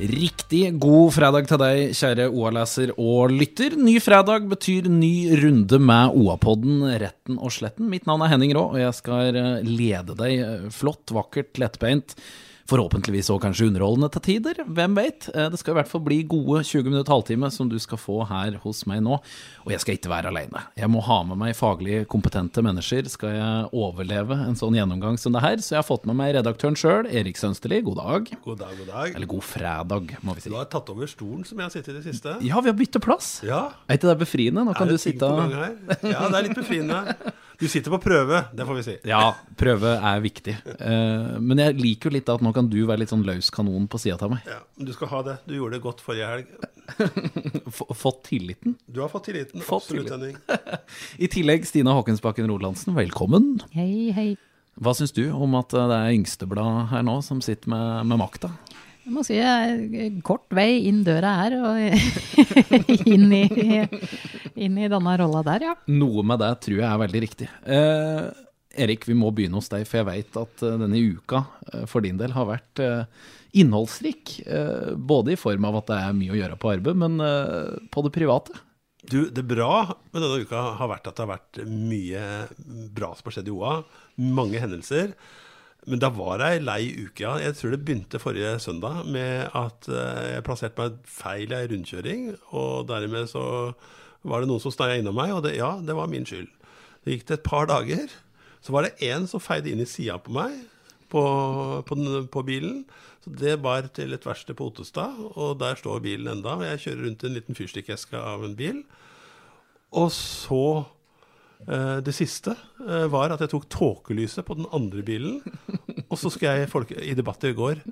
Riktig god fredag til deg, kjære OA-leser og lytter. Ny fredag betyr ny runde med OA-podden Retten og sletten. Mitt navn er Henning Rå, og jeg skal eh, lede deg eh, flott, vakkert, lettbeint. Forhåpentligvis òg kanskje underholdende til tider, hvem vet. Eh, Det skal i hvert fall bli gode 20 minutter, halvtime, som du skal få her hos meg nå. Og jeg skal ikke være alene. Jeg må ha med meg faglig kompetente mennesker, skal jeg overleve en sånn gjennomgang som det her. Så jeg har fått med meg redaktøren sjøl, Erik Sønsteli. God dag. God dag, god dag. Eller god fredag, må vi si. Du har tatt over stolen som jeg har sittet i det siste. Ja, vi har byttet plass. Ja. Er ikke det befriende? Nå kan Er du det ting sitte på gang her? Ja, det er litt befriende. Du sitter på prøve, det får vi si. Ja, prøve er viktig. Eh, men jeg liker jo litt at nå kan du være litt sånn løs kanon på sida av meg. Ja, men du skal ha det. Du gjorde det godt forrige helg. F fått tilliten. Du har fått tilliten. Fått absolutt. Henning. I tillegg, Stina Håkensbakken Rolandsen, velkommen. Hei, hei. Hva syns du om at det er Yngsteblad her nå som sitter med, med makta? Jeg må si det er kort vei inn døra her, og inn i, inn i denne rolla der, ja. Noe med det tror jeg er veldig riktig. Eh, Erik, vi må begynne hos deg, for jeg veit at eh, denne uka eh, for din del har vært eh, innholdsrik. Eh, både i form av at det er mye å gjøre på arbeid, men eh, på det private. Du, det bra med denne uka har vært at det har vært mye bra som har skjedd i OA. Mange hendelser. Men da var ei lei uke, ja. Jeg tror det begynte forrige søndag med at eh, jeg plasserte meg feil i ei rundkjøring. Og dermed så var det noen som sneia innom meg, og det, ja, det var min skyld. Det gikk det et par dager. Så var det en som feide inn i sida på meg på, på, på bilen. Så det bar til et verksted på Ottestad, og der står bilen enda. Jeg kjører rundt i en liten fyrstikkeske av en bil. Og så Det siste eh, var at jeg tok tåkelyset på den andre bilen. Og så skal jeg folk, i debatt i går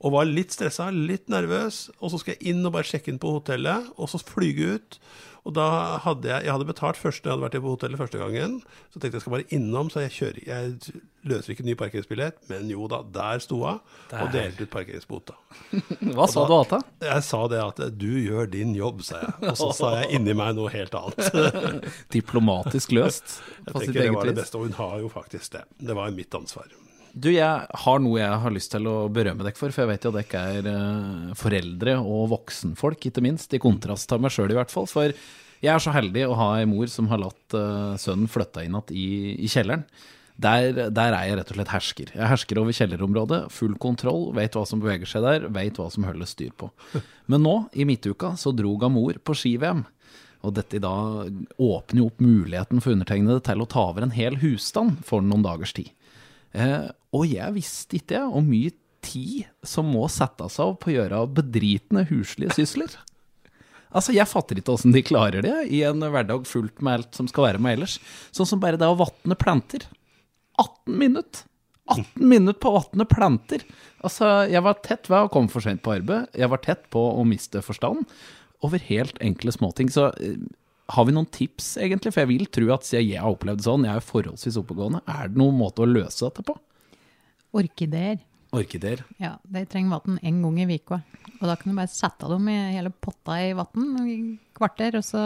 og var litt stressa, litt nervøs. Og så skal jeg inn og bare sjekke inn på hotellet, og så flyge ut. Og da hadde jeg, jeg hadde betalt først når jeg hadde vært på hotellet første gangen. Så tenkte jeg jeg skal bare innom, så jeg kjører Jeg løser ikke ny parkeringsbillett, men jo da, der sto hun og delte ut parkeringsbota. Hva sa du, Ata? Jeg sa det at du gjør din jobb, sa jeg. Og så sa jeg inni meg noe helt annet. Diplomatisk løst. Jeg tenker det var det beste, og hun har jo faktisk det. Det var mitt ansvar. Du, jeg har noe jeg har lyst til å berømme dere for, for jeg vet jo at dere er eh, foreldre og voksenfolk, ikke minst, i kontrast til meg sjøl i hvert fall. For jeg er så heldig å ha ei mor som har latt eh, sønnen flytte inn igjen i, i kjelleren. Der, der er jeg rett og slett hersker. Jeg hersker over kjellerområdet, full kontroll, vet hva som beveger seg der, vet hva som holdes styr på. Men nå, i midtuka, så drog hun mor på ski-VM. Og dette da åpner jo opp muligheten for undertegnede til å ta over en hel husstand for noen dagers tid. Eh, og jeg visste ikke hvor mye tid som må settes av på å gjøre bedritne huslige sysler. Altså, Jeg fatter ikke åssen de klarer det i en hverdag fullt med alt som skal være med ellers. Sånn som bare det å vatne planter. 18 minutter! 18 minutter på å vatne planter! Altså, Jeg var tett ved å komme for sent på arbeid. Jeg var tett på å miste forstand over helt enkle småting. Så eh, har vi noen tips, egentlig? For jeg vil tro at siden jeg har opplevd det sånn, jeg er forholdsvis oppegående, er det noen måte å løse dette på? Orkideer. Orkideer. Ja, de trenger vann én gang i uka. Og da kan du bare sette dem i hele potta i vann i kvarter, og så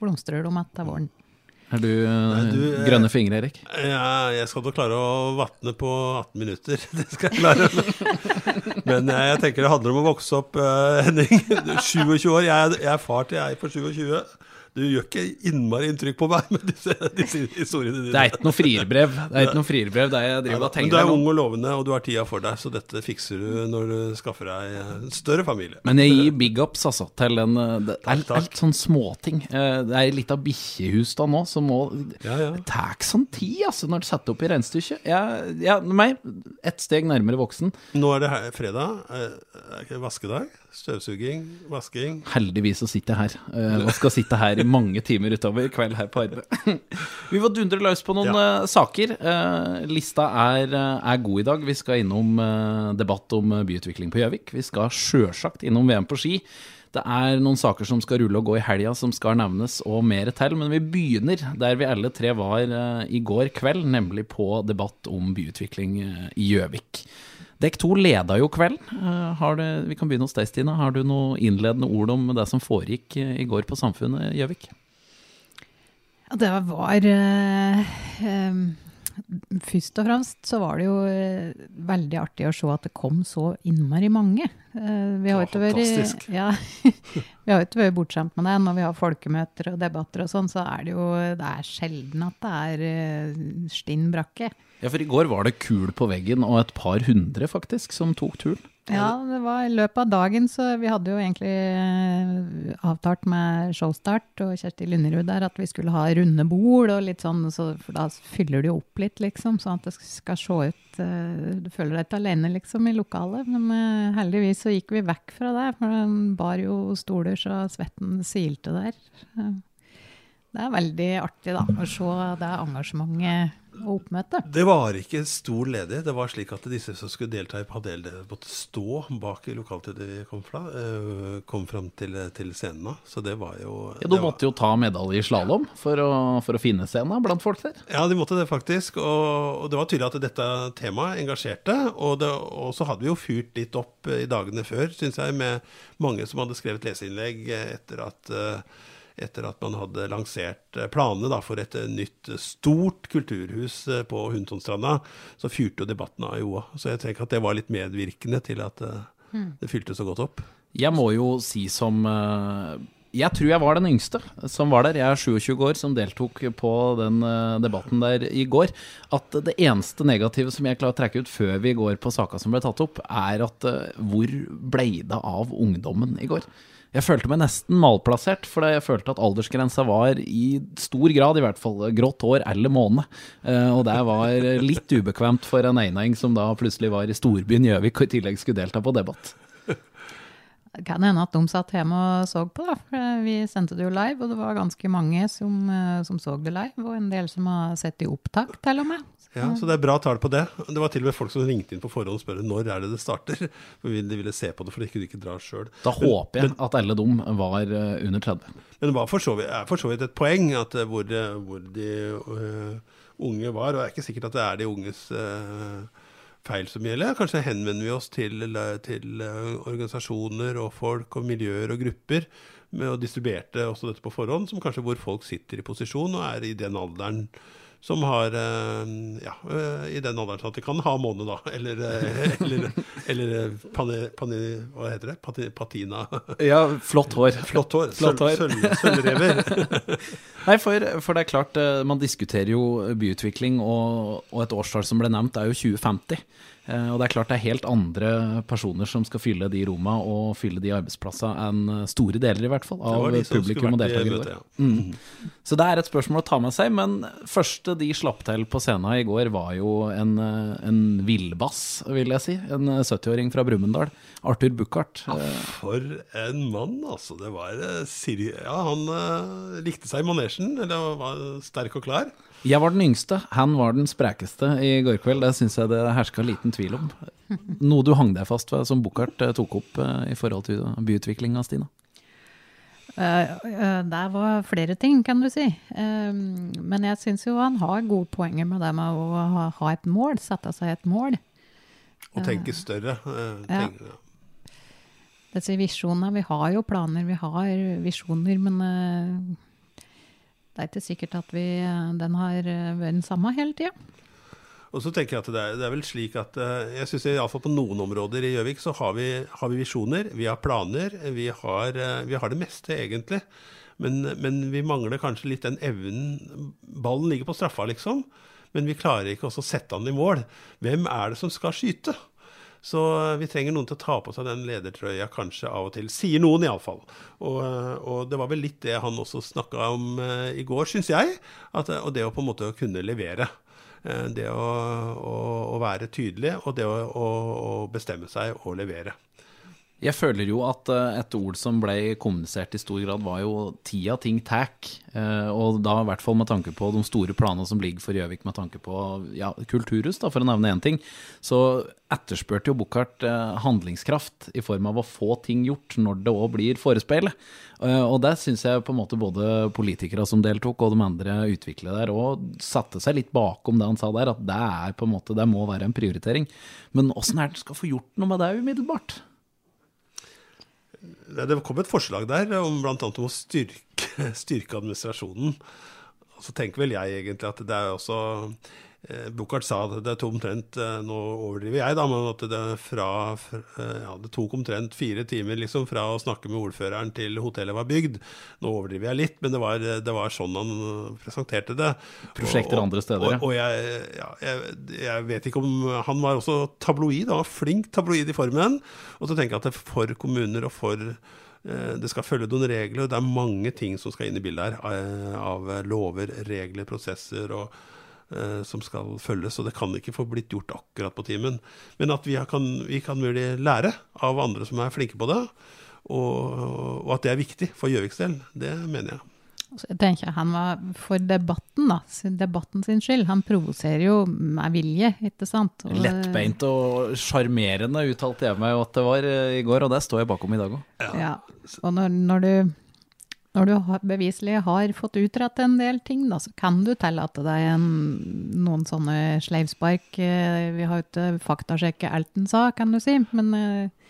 blomstrer de etter våren. Er du, eh, Nei, du, eh, grønne fingre, Erik? Ja, jeg skal nok klare å vatne på 18 minutter. Det skal jeg klare. Men eh, jeg tenker det handler om å vokse opp, eh, Henning. Du er 27 år. Jeg er, jeg er far til jeg på 27. Du gjør ikke innmari inntrykk på meg med disse, disse historiene dine. Det er ikke noe frierbrev. Det er ikke noe frierbrev, det er jeg driver og Men du er ung og lovende, og du har tida for deg, så dette fikser du når du skaffer deg en større familie. Men jeg gir big ups altså, til en eh, Det er, litt sånn småting. Eh, Det er litt av bikkjehus da nå, som må Ja, ja. Det tar sånn tid, altså, når du setter opp i regnestykket. Jeg, ja, meg, ett steg nærmere voksen. Nå er det her, fredag. Er det ikke vaskedag? Støvsuging, vasking. Heldigvis så sitter jeg her, eh, og skal sitte her i mange timer utover kveld her på arbeid. Vi får dundre løs på noen Ja. eh, saker. Eh, lista er, er god i dag. Vi skal innom debatt om byutvikling på Gjøvik. Vi skal sjølsagt innom VM på ski. Det er noen saker som skal rulle og gå i helga som skal nevnes, og mer til. Men vi begynner der vi alle tre var i går kveld, nemlig på debatt om byutvikling i Gjøvik. Dekk to leda jo kvelden. Eh, vi kan begynne hos deg, Stina. Har du noen innledende ord om det som foregikk eh, i går på Samfunnet Gjøvik? Ja, det var em, Først og fremst så var det jo veldig artig å se at det kom så innmari mange. Eh, vi har ikke vært, ja, vært bortskjemt med det. Når vi har folkemøter og debatter og sånn, så er det jo det er sjelden at det er stinn brakke. Ja, for i går var det kul på veggen, og et par hundre faktisk som tok turen. Ja, det var i løpet av dagen, så vi hadde jo egentlig eh, avtalt med showstart og Kjersti Lunderud der at vi skulle ha runde bord og litt sånn, så, for da fyller du jo opp litt, liksom, sånn at det skal se ut eh, Du føler deg ikke alene, liksom, i lokalet. Men eh, heldigvis så gikk vi vekk fra det, for den bar jo stoler så svetten silte der. Det er veldig artig, da, å se det engasjementet og oppmøte? Det var ikke stor ledighet. Det var slik at disse som skulle delta i padel, måtte stå bak i lokalet de kom fra. eh, Kom fram til, til scenen. Så det var jo Ja, Du måtte jo ta medalje i slalåm for, for å finne scenen blant folk der. Ja, de måtte det faktisk. Og, og det var tydelig at dette temaet engasjerte. Og, det, og så hadde vi jo fyrt litt opp i dagene før, syns jeg, med mange som hadde skrevet leseinnlegg etter at eh, etter at man hadde lansert eh, planene da, for et eh, nytt eh, stort kulturhus på Hundtonstranda, så fyrte jo debatten av jo òg. Så jeg tenker at det var litt medvirkende til at eh, det fylte så godt opp. Jeg må jo si som Jeg tror jeg var den yngste som var der. Jeg er 27 år, som deltok på den debatten der i går. At det eneste negative som jeg klarer å trekke ut før vi går på saka som ble tatt opp, er at hvor blei det av ungdommen i går? Jeg følte meg nesten malplassert, for jeg følte at aldersgrensa var i stor grad, i hvert fall, grått hår eller måne. Eh, Og det var litt ubekvemt for en eineng som da plutselig var i storbyen Gjøvik og i tillegg skulle delta på debatt. Det kan hende at de satt hjemme og så på, da. For vi sendte det jo live, og det var ganske mange som, eh, som så det live. Og en del som har sett det i opptak, til og med. Ja, Så det er bra tall på det. Det var til og med folk som ringte inn på forhånd og spurte når er det det starter. For De ville se på det, for de kunne ikke dra sjøl. Da håper jeg at alle dem var eh, under 30. Men det var for så vidt, er for så vidt et poeng at eh, hvor, eh, hvor de uh, unge var. Og det er ikke sikkert at det er de unges uh, feil som gjelder. Kanskje henvender vi oss til, til uh, organisasjoner og folk og miljøer og grupper med å distribuerte også dette på forhånd, som kanskje hvor folk sitter i posisjon og er i den alderen som har eh, Ja, eh, i den alderen at de kan ha måne, da. Eller, eh, eller, eller pane, pane, Hva heter det? Pati, patina. Ja, flott hår. Flott hår. Sølv, sølvrever. Nei, for, for det er klart, man diskuterer jo byutvikling, og, og et årstall som ble nevnt, er jo 2050. Eh, Og det er klart det er helt andre personer som skal fylle de roma og fylle de arbeidsplassene enn store deler, i hvert fall, av publikum og deltakere ja. Mm. Så det er et spørsmål å ta med seg, men første de slapp til på scenen i går, var jo en, eh, en villbass, vil jeg si. En eh, 70-åring fra Brumunddal. Arthur Buchardt. Ja, For en mann, altså. Det var eh, Siri Ja, han eh, likte seg i manesjen, eller var sterk og klar. Jeg var den yngste, han var den sprekeste i går kveld. Det syns jeg det herska liten tvil om. Noe du hang deg fast ved, som Buchardt eh, tok opp eh, i forhold til byutviklinga, Stina? Eh, eh, Der var flere ting, kan du si. Eh, Men jeg syns jo han har gode poenger med det med å ha- et mål, sette seg et mål. Og tenke større. eh, Ja. tenke- ja. Disse visjonene Vi har jo planer, vi har visjoner, men det er ikke sikkert at vi, den har vært den samme hele tida. Og så tenker jeg at det er, det er vel slik at eh, Jeg syns iallfall på noen områder i Gjøvik så har vi, har vi visjoner, vi har planer, vi har, eh, vi har det meste, egentlig. Men, men vi mangler kanskje litt den evnen Ballen ligger på straffa, liksom. Men vi klarer ikke også å sette han i mål. Hvem er det som skal skyte? Så eh, vi trenger noen til å ta på seg den ledertrøya kanskje av og til. Sier noen, iallfall. Og, og det var vel litt det han også snakka om i går, syns jeg. At, og det å på en måte kunne levere. Eh, Det å, å, å være tydelig, og det å, å, bestemme seg og levere. Jeg føler jo at eh, et ord som ble kommunisert i stor grad, var jo tida ting tack. Eh, og da i hvert fall med tanke på de store planene som ligger for Gjøvik med tanke på ja, kulturhus, da, for å nevne én ting. Så etterspurte jo Buchardt eh, handlingskraft i form av å få ting gjort når det òg blir forespeil. Og det syns jeg på en måte både politikere som deltok, og de andre utviklere der òg satte seg litt bakom det han sa der, at det er på en måte, det må være en prioritering. Men åssen er det du skal få gjort noe med det umiddelbart? Det kom et forslag der om bl.a. om å styrke, styrke administrasjonen. Så tenker vel jeg egentlig at det er også Buchardt sa at det tok omtrent eh, Nå overdriver jeg, da, men at det, fra, eh, ja, det tok omtrent fire timer liksom, fra å snakke med ordføreren til hotellet var bygd. Nå overdriver jeg litt, men det var, det var sånn han presenterte det. Prosjekter og, andre steder, og, og jeg, ja, jeg, jeg, vet ikke om Han var også tabloid, han var flink tabloid i formen. Og så tenker jeg at det er for kommuner og for det skal følge noen regler, og det er mange ting som skal inn i bildet her. Av lover, regler, prosesser og eh, som skal følges. Og det kan ikke få blitt gjort akkurat på timen. Men at vi kan, vi kan mulig lære av andre som er flinke på det. Og, og at det er viktig for Gjøviks del, det mener jeg. Jeg tenker Han var for debatten, da. Debatten sin skyld. Han provoserer jo med vilje, ikke sant. Og, Lettbeint og sjarmerende uttalte jeg meg at det var eh, i går, og det står jeg bakom i dag òg. Ja. ja. Og når, når, du når du beviselig har fått utrette en del ting, da, så kan du tillate deg en, noen sånne sleivspark. Eh, vi har jo ikke faktasjekket alt han sa, kan du si, men uh,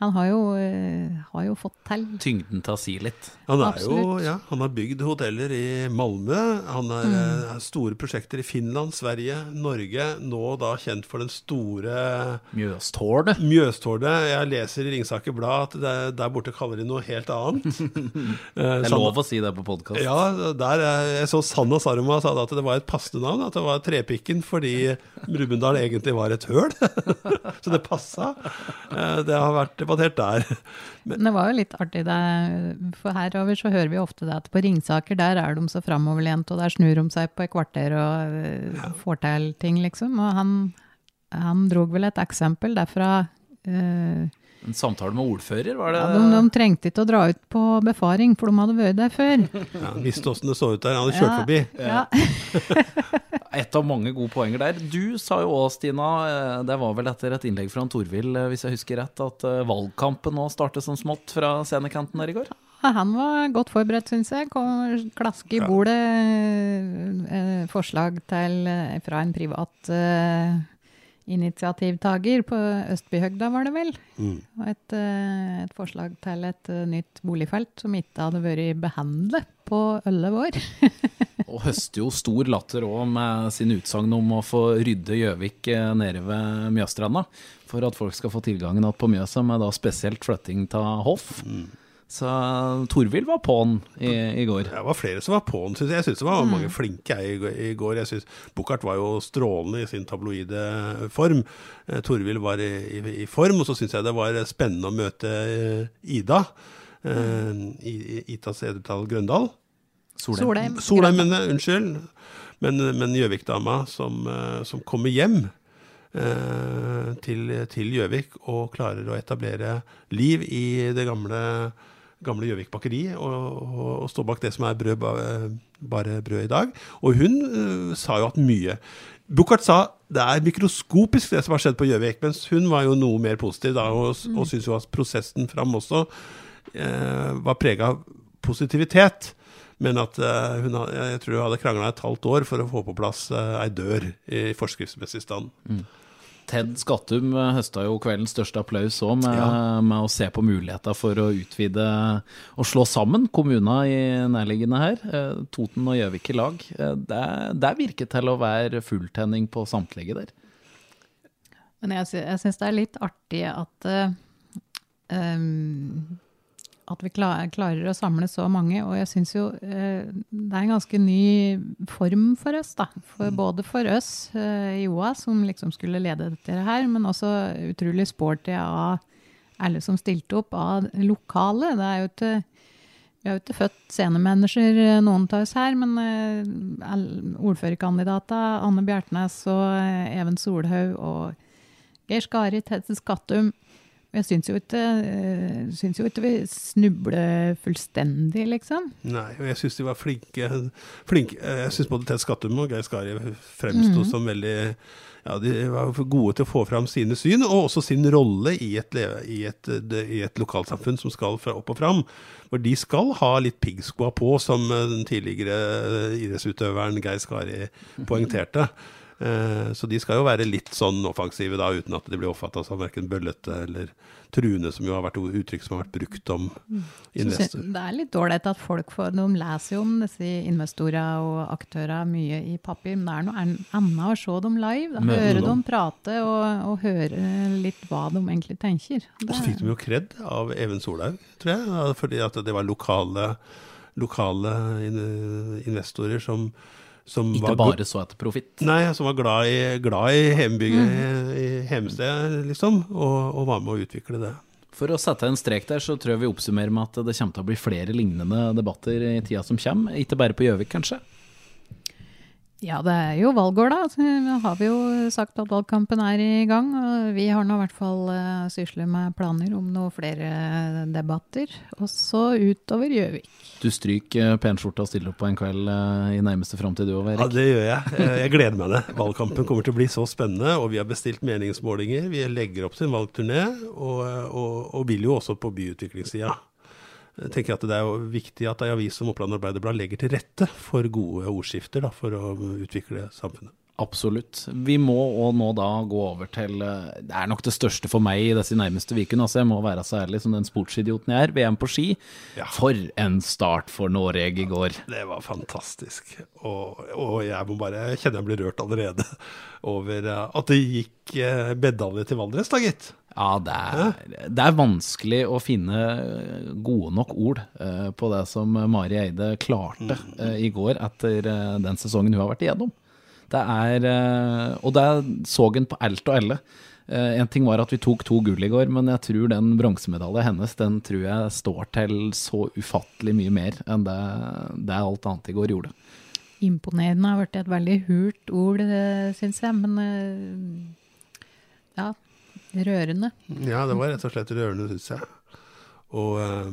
han har jo, uh, har jo, fått til Tyngden til å si litt. Han, jo, ja, han har bygd hoteller i Malmö. Han har mm. uh, store prosjekter i Finland, Sverige, Norge. Nå da kjent for den store Mjøstårnet. Mjøstårnet. Jeg leser i Ringsaker Blad at det, der borte kaller de noe helt annet. det er lov å si det på podkast. Ja, der, jeg så Sanna Saruma sa at det var et passende navn. At det var Trepikken fordi Brumunddal egentlig var et høl. så det passa. Det har vært debattert der. Men det var jo litt artig, det. For herover så hører vi ofte det at på Ringsaker der er de så framoverlent, og der snur de seg på et kvarter og ja. får til ting, liksom. Og han, han drog vel et eksempel derfra. Uh, en samtale med ordfører, var det? Ja, de, de, trengte ikke å dra ut på befaring, for de hadde vært der før. Ja, Visste åssen det så ut der, han hadde kjørt ja, forbi. Ja. Et av mange gode poenger der. Du sa jo òg, Stina, eh, det var vel etter et innlegg fra Torvild, eh, hvis jeg husker rett, at eh, valgkampen nå startet som smått fra scenekanten der i går? Han var godt forberedt, syns jeg. Kom, klaske i bordet. Forslag til, fra en privat initiativtaker på Østbyhøgda, var det vel. Mm. Og et, eh, et, forslag til et eh, nytt boligfelt som ikke hadde vært behandlet på elleve år. og høster jo stor latter òg med sin utsagn om å få rydde Gjøvik eh, nede ved Mjøstranda. For at folk skal få tilgangen igjen på Mjøsa, med da spesielt flytting av hoff. Mm. Så Torvild var på'n i, i, går. Det var flere som var på'n, syns jeg. Jeg syns det var mm. mange flinke i, i går. Jeg synes Buchardt var jo strålende i sin tabloide form. Eh, Torvild var i, i, form, og så syns jeg det var spennende å møte eh, Ida. Eh, Itas Sedetal Grøndal. Solheim. Solheim, mener Unnskyld. Men Gjøvik-dama som, eh, som, kommer hjem. Eh, til Gjøvik og klarer å etablere liv i det gamle gamle Gjøvik bakeri og, og, og, stå bak det som er brød, bare brød i dag. Og hun uh, sa jo at mye. Buchardt sa det er mikroskopisk det som har skjedd på Gjøvik, mens hun var jo noe mer positiv da, og, mm. og syntes jo at prosessen fram også uh, var prega av positivitet. Men at uh, hun, jeg tror hun hadde krangla et halvt år for å få på plass ei dør i forskriftsmessig stand. Mm. Ted Skattum eh, høsta jo kveldens største applaus òg, med, ja. med, å se på muligheter for å utvide og slå sammen kommuner i nærliggende her. Eh, Toten og Gjøvik i lag. Eh, det, det virker til å være fulltenning på samtlige der. Men jeg, jeg syns det er litt artig at uh, um at vi klarer å samle så mange. Og jeg syns jo eh, det er en ganske ny form for oss, da. For, mm. både for oss eh, i OA, som liksom skulle lede dette her, men også utrolig sporty av alle som stilte opp, av lokale. Det er jo ikke vi har jo ikke født scenemennesker, eh, noen av oss her, men ordførerkandidatene Anne Bjertnæs og Even Solhaug og Geir Skari, Tete Skattum Jeg syns jo ikke, eh, syns jo ikke vi snubler fullstendig, liksom. Nei, og jeg syns de var flinke. flinke. eh, Jeg syns både Ted Skattum og Geir Skari fremsto som veldig ja, De var gode til å få fram sine syn, og også sin rolle i et, i et, i et lokalsamfunn som skal fra opp og fram. For de skal ha litt piggskoa på, som eh, den tidligere idrettsutøveren Geir Skari poengterte. Eh, Så de skal jo være litt sånn offensive, da, uten at de blir oppfatta som verken bøllete eller truende, som jo har vært uttrykk som har vært brukt om Så investor. Det er litt ålreit at folk får De leser jo om disse investorer og aktører mye i papir, men det er noe an- annet å se dem live. Da. Høre dem. dem prate og, og høre litt hva de egentlig tenker. Og så fikk de jo kred av Even Solhaug, tror jeg, fordi at det var lokale, lokale investorer som, som Ikke var bare så etter profitt. Nei, som var glad i, glad i hjembygget, i hjemstedet, liksom, og, og var med å utvikle det. For å sette en strek der, så tror jeg vi oppsummerer med at det kommer til å bli flere lignende debatter i tida som kommer. Ikke bare på Gjøvik, kanskje. Ja, det er jo valgår, da. Så har vi jo sagt at valgkampen er i gang. Og vi har nå i hvert fall uh, sysler med planer om noen flere debatter. Også utover Gjøvik. Du stryker penskjorta og stiller opp på en kveld eh, i nærmeste framtid du òg, Ja, det gjør jeg. Eh, Jeg gleder meg det. Valgkampen kommer til å bli så spennende, og vi har bestilt meningsmålinger. Vi legger opp til en valgturné, og, og, og vil jo også på byutviklingssida. Jeg tenker at Det er jo viktig at ei avis som Oppland Arbeiderblad legger til rette for gode ordskifter da, for å utvikle samfunnet. Absolutt. Vi må òg nå da gå over til eh, Det er nok det største for meg i disse nærmeste ukene. Altså, jeg må være så ærlig som den sportsidioten jeg er. VM på ski. Ja. For en start for Norge i går. Det var fantastisk. Og, og jeg må bare jeg kjenner jeg blir rørt allerede over eh, at det gikk eh, medalje til Valdres, da, gitt. Ja, det er, det er vanskelig å finne gode nok ord eh, på det som Mari Eide klarte eh, i går etter eh, den sesongen hun har vært igjennom. Det er eh, Og det så en på alt og elle. Eh, en ting var at vi tok to gull i går, men jeg tror den bronsemedaljen hennes den tror jeg står til så ufattelig mye mer enn det, det alt annet i går gjorde. Imponerende har blitt et veldig hult ord, syns jeg. Men eh, ja, rørende. Ja, det var rett og slett rørende, syns jeg. Og eh,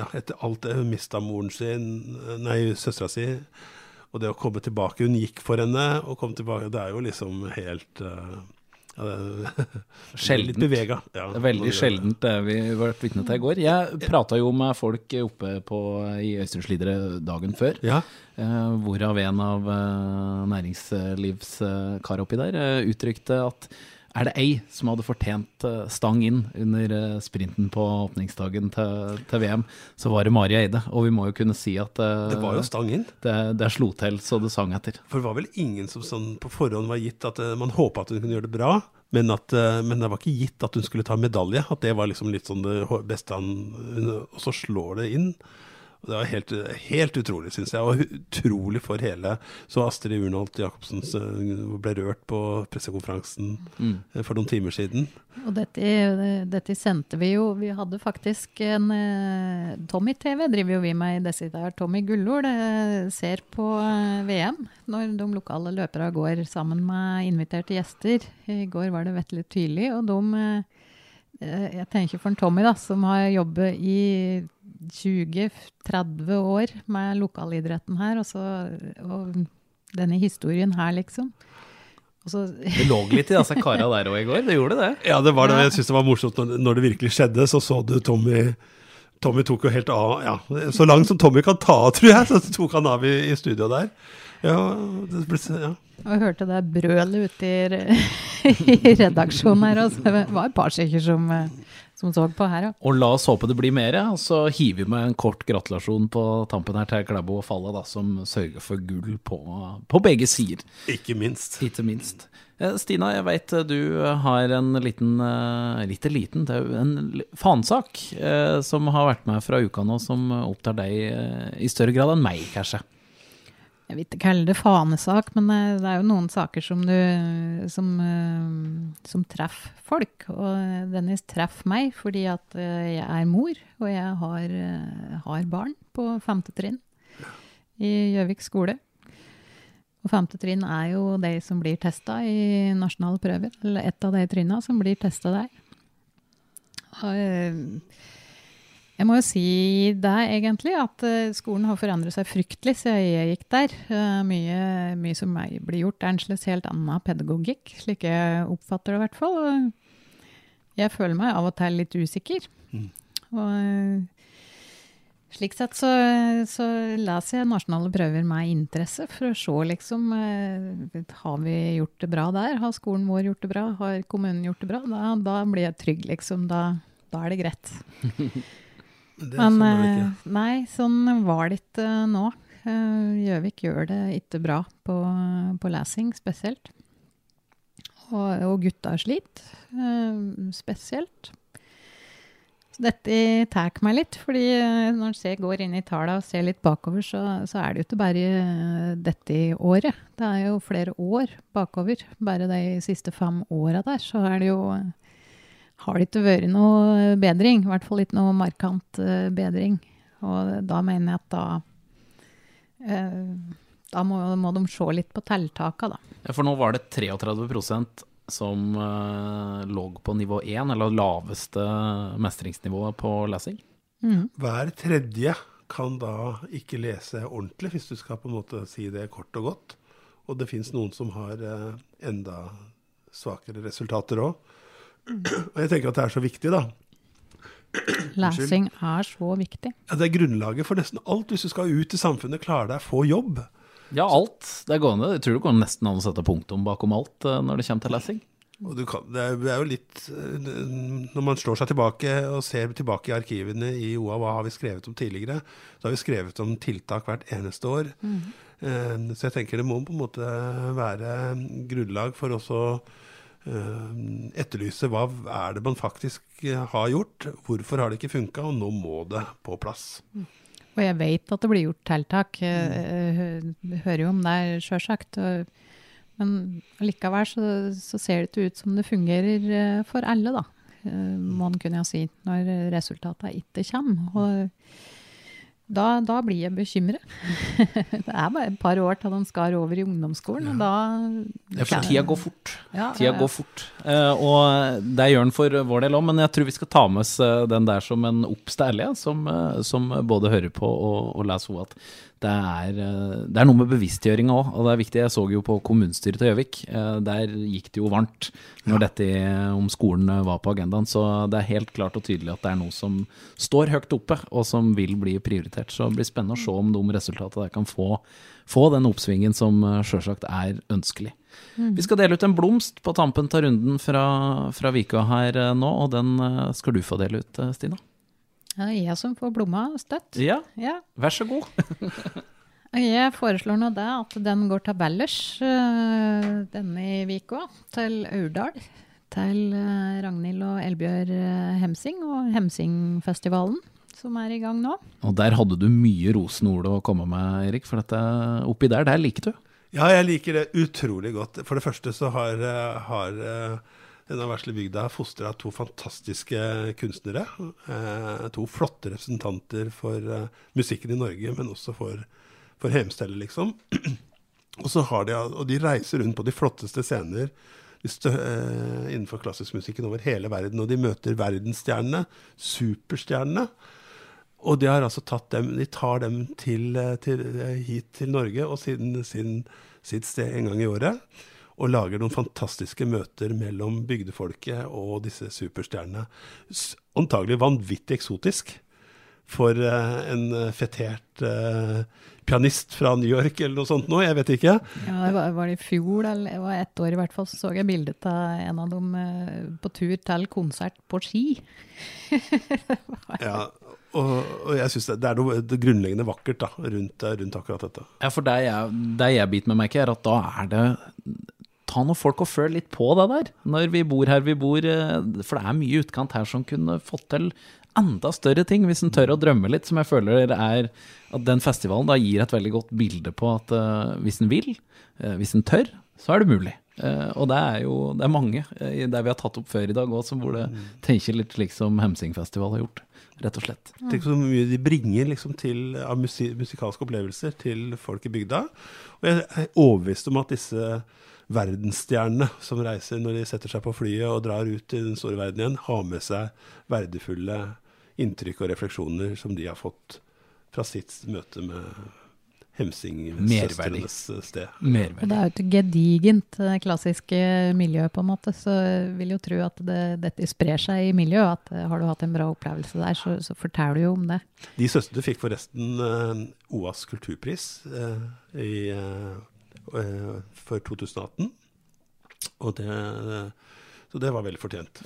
ja, etter alt det hun mista moren sin, nei, søstera si, og det å komme tilbake Hun gikk for henne og kom tilbake. Det er jo liksom helt uh, ja, det Sjeldent. Litt bevega. Ja, Det er veldig sjeldent det vi har vært vitne til i går. Jeg prata jo med folk oppe på, i Øystre dagen før. Ja, Uh, hvorav en av uh, næringslivskar oppi der eh, uttrykte at er det ei som hadde fortjent eh, stang inn under eh, sprinten på åpningsdagen til, til VM, så var det Mari Eide. Og vi må jo kunne si at eh, det var jo stang inn. det, det slo til så det sang etter. For det var vel ingen som sånn på forhånd var gitt at man håpa at hun kunne gjøre det bra, men, at, men det var ikke gitt at hun skulle ta medalje. At det var liksom litt sånn det beste han Og så slår det inn. Og Det var helt, helt utrolig, syns jeg. Og utrolig for hele Så Astrid Urnholt Jacobsen eh, ble rørt på pressekonferansen mm. for noen timer siden. Og dette, dette sendte vi jo Vi hadde faktisk en eh, Tommy-TV driver jo vi med i Desidert. der. Tommy Gullord ser på VM når de lokale løperne går sammen med inviterte gjester. I går var det Vetle tydelig, og de Jeg tenker for en Tommy, da, som har jobbet i 20-30 år med lokalidretten her, og, så, og denne historien her, liksom. Så Det lå litt i disse kara der òg i går, det gjorde det. Ja, det var det. Jeg syns det var morsomt når, det virkelig skjedde. Så så du Tommy Tommy tok jo helt av. ja, Så langt som Tommy kan ta av, tror jeg, så tok han av i, i studio der. Ja, det ble, ja. Og hørte det brølet ute i, i redaksjonen her. Også. det var et par stykker som, eh, som så på her. Ja. Og la oss håpe det blir mer, og så hiver vi med en kort gratulasjon på tampen her til Klæbo og Falle, da, som sørger for gull på, på begge sider. Ikke minst. Ikke minst. Eh, Stina, jeg veit du har en liten eh, Lite liten, det er jo en fansak eh, som har vært med fra uka nå, som opptar deg eh, i større grad enn meg, kanskje. Jeg vil ikke kalle det fanesak, men eh, det er jo noen saker som, du, som, eh, som treffer folk. Og denne treffer meg fordi at eh, jeg er mor, og jeg har, eh, har barn på femte trinn i Gjøvik skole. Og femte trinn er jo de som blir testa i nasjonale prøver, eller et av de trinna som blir testa der. eh, jeg må jo si deg egentlig, at eh, skolen har forandret seg fryktelig siden jeg gikk der. Eh, mye, mye som blir gjort, er en slags helt annen pedagogikk, slik jeg oppfatter det i hvert fall. Jeg føler meg av og til litt usikker. Og eh, slik sett så, så leser jeg nasjonale prøver med interesse for å se liksom Har vi gjort det bra der? Har skolen vår gjort det bra? Har kommunen gjort det bra? Da, da blir jeg trygg, liksom. Da, da er det greit. Det, Men sånn det eh, ikke. nei, sånn var det ikke nå. Eh, Gjøvik gjør det ikke bra på, på lesing spesielt. Og, og gutta sliter eh, spesielt. Så dette tar meg litt, fordi eh, når jeg går inn i tallene og ser litt bakover, så, så er det jo ikke bare eh, dette året. Det er jo flere år bakover. Bare de siste fem åra der, så er det jo har det ikke vært noe bedring. I hvert fall ikke noe markant eh, bedring. Og da mener jeg at da eh, Da må, må de se litt på tiltakene, da. Ja, for nå var det 33% som eh, lå på nivå 1, eller laveste mestringsnivået på lesing. Hver tredje kan da ikke lese ordentlig, hvis du skal på en måte si det kort og godt. Og det fins noen som har eh, enda svakere resultater òg. Og jeg tenker at det er så viktig, da. Lesing er så viktig. Ja, det er grunnlaget for nesten alt. Hvis du skal ut i samfunnet, klare deg, få jobb. Ja, alt. Det er gående. Jeg tror det går nesten an å sette punktum bakom alt eh, når det kommer til lesing. Og du kan, det, er, jo litt eh, Når man slår seg tilbake og ser tilbake i arkivene i OA, hva har vi skrevet om tidligere? Så har vi skrevet om tiltak hvert eneste år. Eh, så jeg tenker det må på en måte være grunnlag for også etterlyse hva er det man faktisk eh, har gjort, hvorfor har det ikke funka, og nå må det på plass. Og jeg vet at det blir gjort tiltak. Jeg hører jo om det, sjølsagt. Men likevel så, så ser det ikke ut som det fungerer eh, for alle, da. eh, Må en kunne si, når resultatene ikke kommer. Og da, da blir jeg bekymret. det er bare et par år til han skar over i ungdomsskolen, og da Ja, for tida går fort. Ja, Tida ja, ja. går fort. Eh, og det gjør den for vår del òg, men jeg tror vi skal ta med oss eh, den der som en obs til som, eh, som både hører på og, og leser henne, at det er, eh, det er noe med bevisstgjøringa òg, og det er viktig. Jeg så jo på kommunestyret til Gjøvik. eh, Der gikk det jo varmt når dette om skolen var på agendaen, så det er helt klart og tydelig at det er noe som står høyt oppe, og som vil bli prioritert. Så det blir spennende å se om de resultatene der kan få, få den oppsvingen som eh, sjølsagt er ønskelig. Vi skal dele ut en blomst på tampen av runden fra, fra Vika her nå, og den skal du få dele ut, Stina. Ja, det er jeg som får blomma støtt. Ja, Ja. vær så god. Jeg foreslår nå det at den går til Bellers eh, denne uka, til Aurdal. Til eh, Ragnhild og Elbjørg eh, Hemsing og Hemsingfestivalen, som er i gang nå. Og der hadde du mye rosende ord å komme med, Erik, for dette oppi der, der liker du. Ja, jeg liker det utrolig godt. For det første så har, har denne vesle bygda fostra to fantastiske kunstnere. Eh, to flotte representanter for eh, musikken i Norge, men også for, for Hemstellet, liksom. og, de, og de reiser rundt på de flotteste scener eh, innenfor klassisk musikken over hele verden. Og de møter verdensstjernene, superstjernene. Og de altså dem, de tar dem til, til, hit til Norge og sin, sin, sitt sted en gang i året. Og lager noen fantastiske møter mellom bygdefolket og disse superstjernene. Antagelig vanvittig eksotisk for eh, en eh, fetert eh, pianist fra New York eller noe sånt nå, jeg vet ikke. Ja, det var, var det i fjor, eller det var ett år i hvert fall, så så jeg bildet av en av dem på tur til konsert på ski. Ja, og, og jeg syns det, det er noe det grunnleggende vakkert da, rundt, rundt akkurat dette. Ja, for det jeg, det jeg biter meg merke i, er at da er det Ta noen folk og føle litt på det der, når vi bor her vi bor. eh, For det er mye utkant her som kunne fått til enda større ting, hvis en tør å drømme litt, som jeg føler er at den festivalen da gir et veldig godt bilde på at uh, hvis en vil, uh, hvis en tør, så er det mulig. Uh, og det er jo det er mange der vi har tatt opp før i dag òg, som burde tenke litt slik som Hemsingfestival har gjort, rett og slett. Tenk så mye de bringer liksom til, av musikalske opplevelser til folk i bygda. Og jeg er overbevist om at disse verdensstjernene som reiser når de setter seg på flyet og drar ut i den store verden igjen, har med seg verdifulle inntrykk og refleksjoner som de har fått fra sitt møte med Hemsing-søstrenes sted. Merverdig. det er jo et gedigent klassisk klassiske miljø, på en måte, så jeg vil jo tro at det, dette sprer seg i miljøet. At eh, har du hatt en bra opplevelse der, så, så forteller du jo om det. De søstrene fikk forresten eh, OAs kulturpris eh, i, eh, eh, for 2018. Og det, så det var veldig fortjent.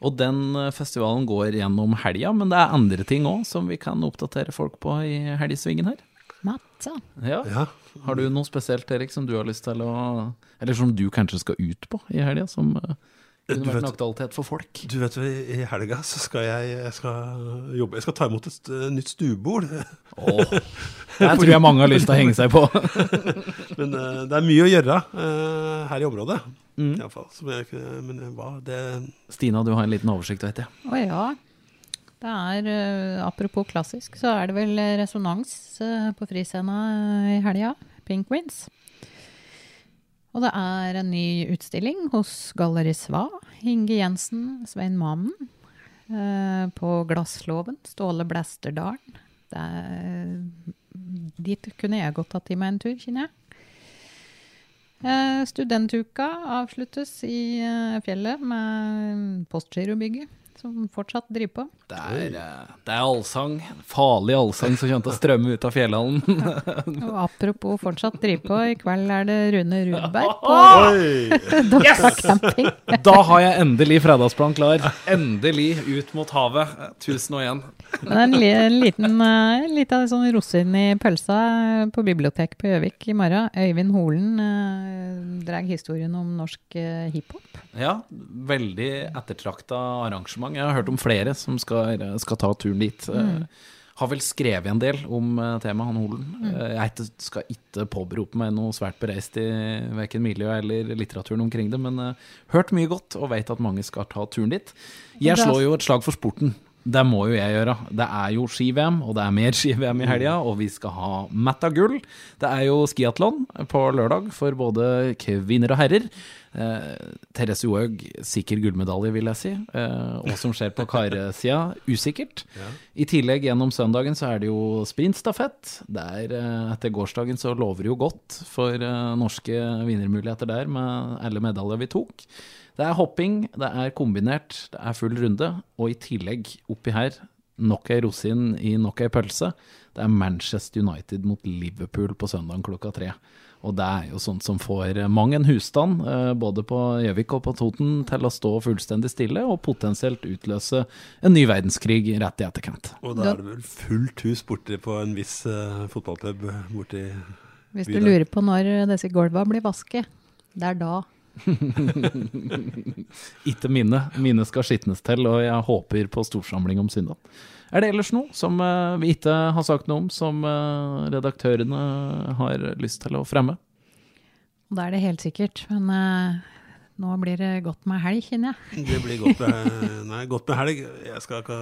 Og den eh, festivalen går gjennom helga, men det er andre ting òg som vi kan oppdatere folk på i helgesvingen her. Matta. Ja. Ja, Har du noe spesielt, Erik, som du har lyst til å Eller som du kanskje skal ut på i helga, som eh, kunne vært vet- en aktualitet for folk? Du vet, I helga så skal jeg, jeg skal jobbe Jeg skal ta imot et eh, nytt stuebord. Oh, det tror jeg mange har lyst til å henge seg på. Men uh, det er mye å gjøre uh, her i området. Mm. I fall. Som jeg, men hva det Stina, du har en liten oversikt, vet jeg. Å ja. Det er, uh, apropos klassisk, så er det vel resonans på Friscena i helga. Pinkwins. Og det er en ny utstilling hos Galleri Sva. Inge Jensen, Svein Mannen. eh, på Glasslåven. Ståle Blæsterdalen. Er, dit kunne jeg godt tatt i meg en tur, kjenner jeg. Eh, studentuka avsluttes i eh, fjellet med Postgirobygget, som fortsatt driver på. Det er, eh, det er allsang. Farlig allsang som kommer til å strømme ut av fjellhallen. Og apropos fortsatt drive på, i kveld er det Rune Rudberg på! Dokka camping. Da har jeg endelig fredagsplan klar. Endelig ut mot havet. Tusen og én. Men en, li, en liten uh, liten sånn rosin i pølsa eh, på biblioteket på Gjøvik i morgen. Øyvind Holen uh, drar historien om norsk eh, hiphop. Ja, veldig ettertrakta arrangement. Jeg har hørt om flere som skal, skal ta turen dit. Mm. har vel skrevet en del om eh, temaet, han Holen. Mm. jeg skal ikke påberope meg noe svært bereist i verken miljøet eller litteraturen omkring det, men eh, hørt mye godt og vet at mange skal ta turen dit. Jeg slår jo et slag for sporten. Det må jo jeg gjøre. Det er jo ski-VM, og det er mer ski-VM i helga, og vi skal ha matt av gull. Det er jo skiatlon på lørdag for både kvinner og herrer. Eh, Therese Johaug, sikker gullmedalje, vil jeg si. Eh, og som skjer på karesida, usikkert. I tillegg, gjennom søndagen, så er det jo sprintstafett. Der, eh, etter gårsdagen så lover det jo godt for eh, norske vinnermuligheter der, med alle medaljer vi tok. Det er hopping, det er kombinert, det er full runde, og i tillegg oppi her nok ei rosin i nok ei pølse. Det er Manchester United mot Liverpool på søndag klokka tre. Og det er jo sånt som får mang en husstand, eh, både på Gjøvik og på Toten, til å stå fullstendig stille, og potensielt utløse en ny verdenskrig rett i etterkant. Og da er det vel fullt hus borte på en viss uh, fotballpub borti Hvis du lurer på når disse gulva blir vasket, det er da. Ikke mine. Mine skal skitnes til, og jeg håper på storsamling om søndag. Er det ellers noe som eh, vi ikke har sagt noe om, som eh, redaktørene har lyst til å fremme? Det da er det helt sikkert. Men eh, nå blir det godt med helg, kjenner jeg. Det blir godt med, nei, godt med helg. Jeg skal ikke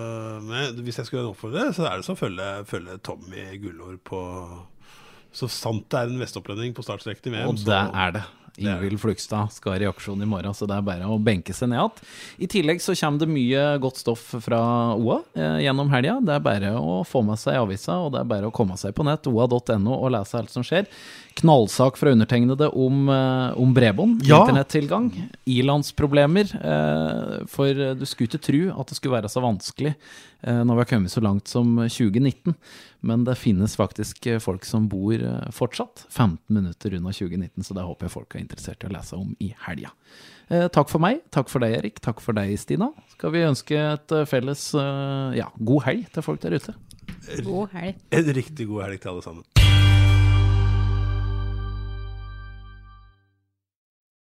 med, hvis jeg skulle oppfordre, så er det så å følge, følge Tommy Gullår på Så sant det er en vestopplending på startstreken i VM. Og så- det er det. Ingvild Flugstad skal i aksjon i morgen, så det er bare å benke seg ned igjen. I tillegg så kommer det mye godt stoff fra OA eh, gjennom helga. Det er bare å få med seg avisa, og det er bare å komme seg på nett, oa.no, og lese alt som skjer. Knallsak fra undertegnede om, eh, om bredbånd, Ja. internettilgang, ilandsproblemer. Eh, for du skulle ikke tro at det skulle være så vanskelig eh, når vi har kommet så langt som 2019. Men det finnes faktisk folk som bor eh, fortsatt 15 minutter unna 2019, så det håper jeg folk er interessert i å lese om i helga. Eh, takk for meg, takk for deg Erik, takk for deg Stina. Skal vi ønske et eh, felles eh, ja, god helg til folk der ute. God helg. En riktig god helg til alle sammen.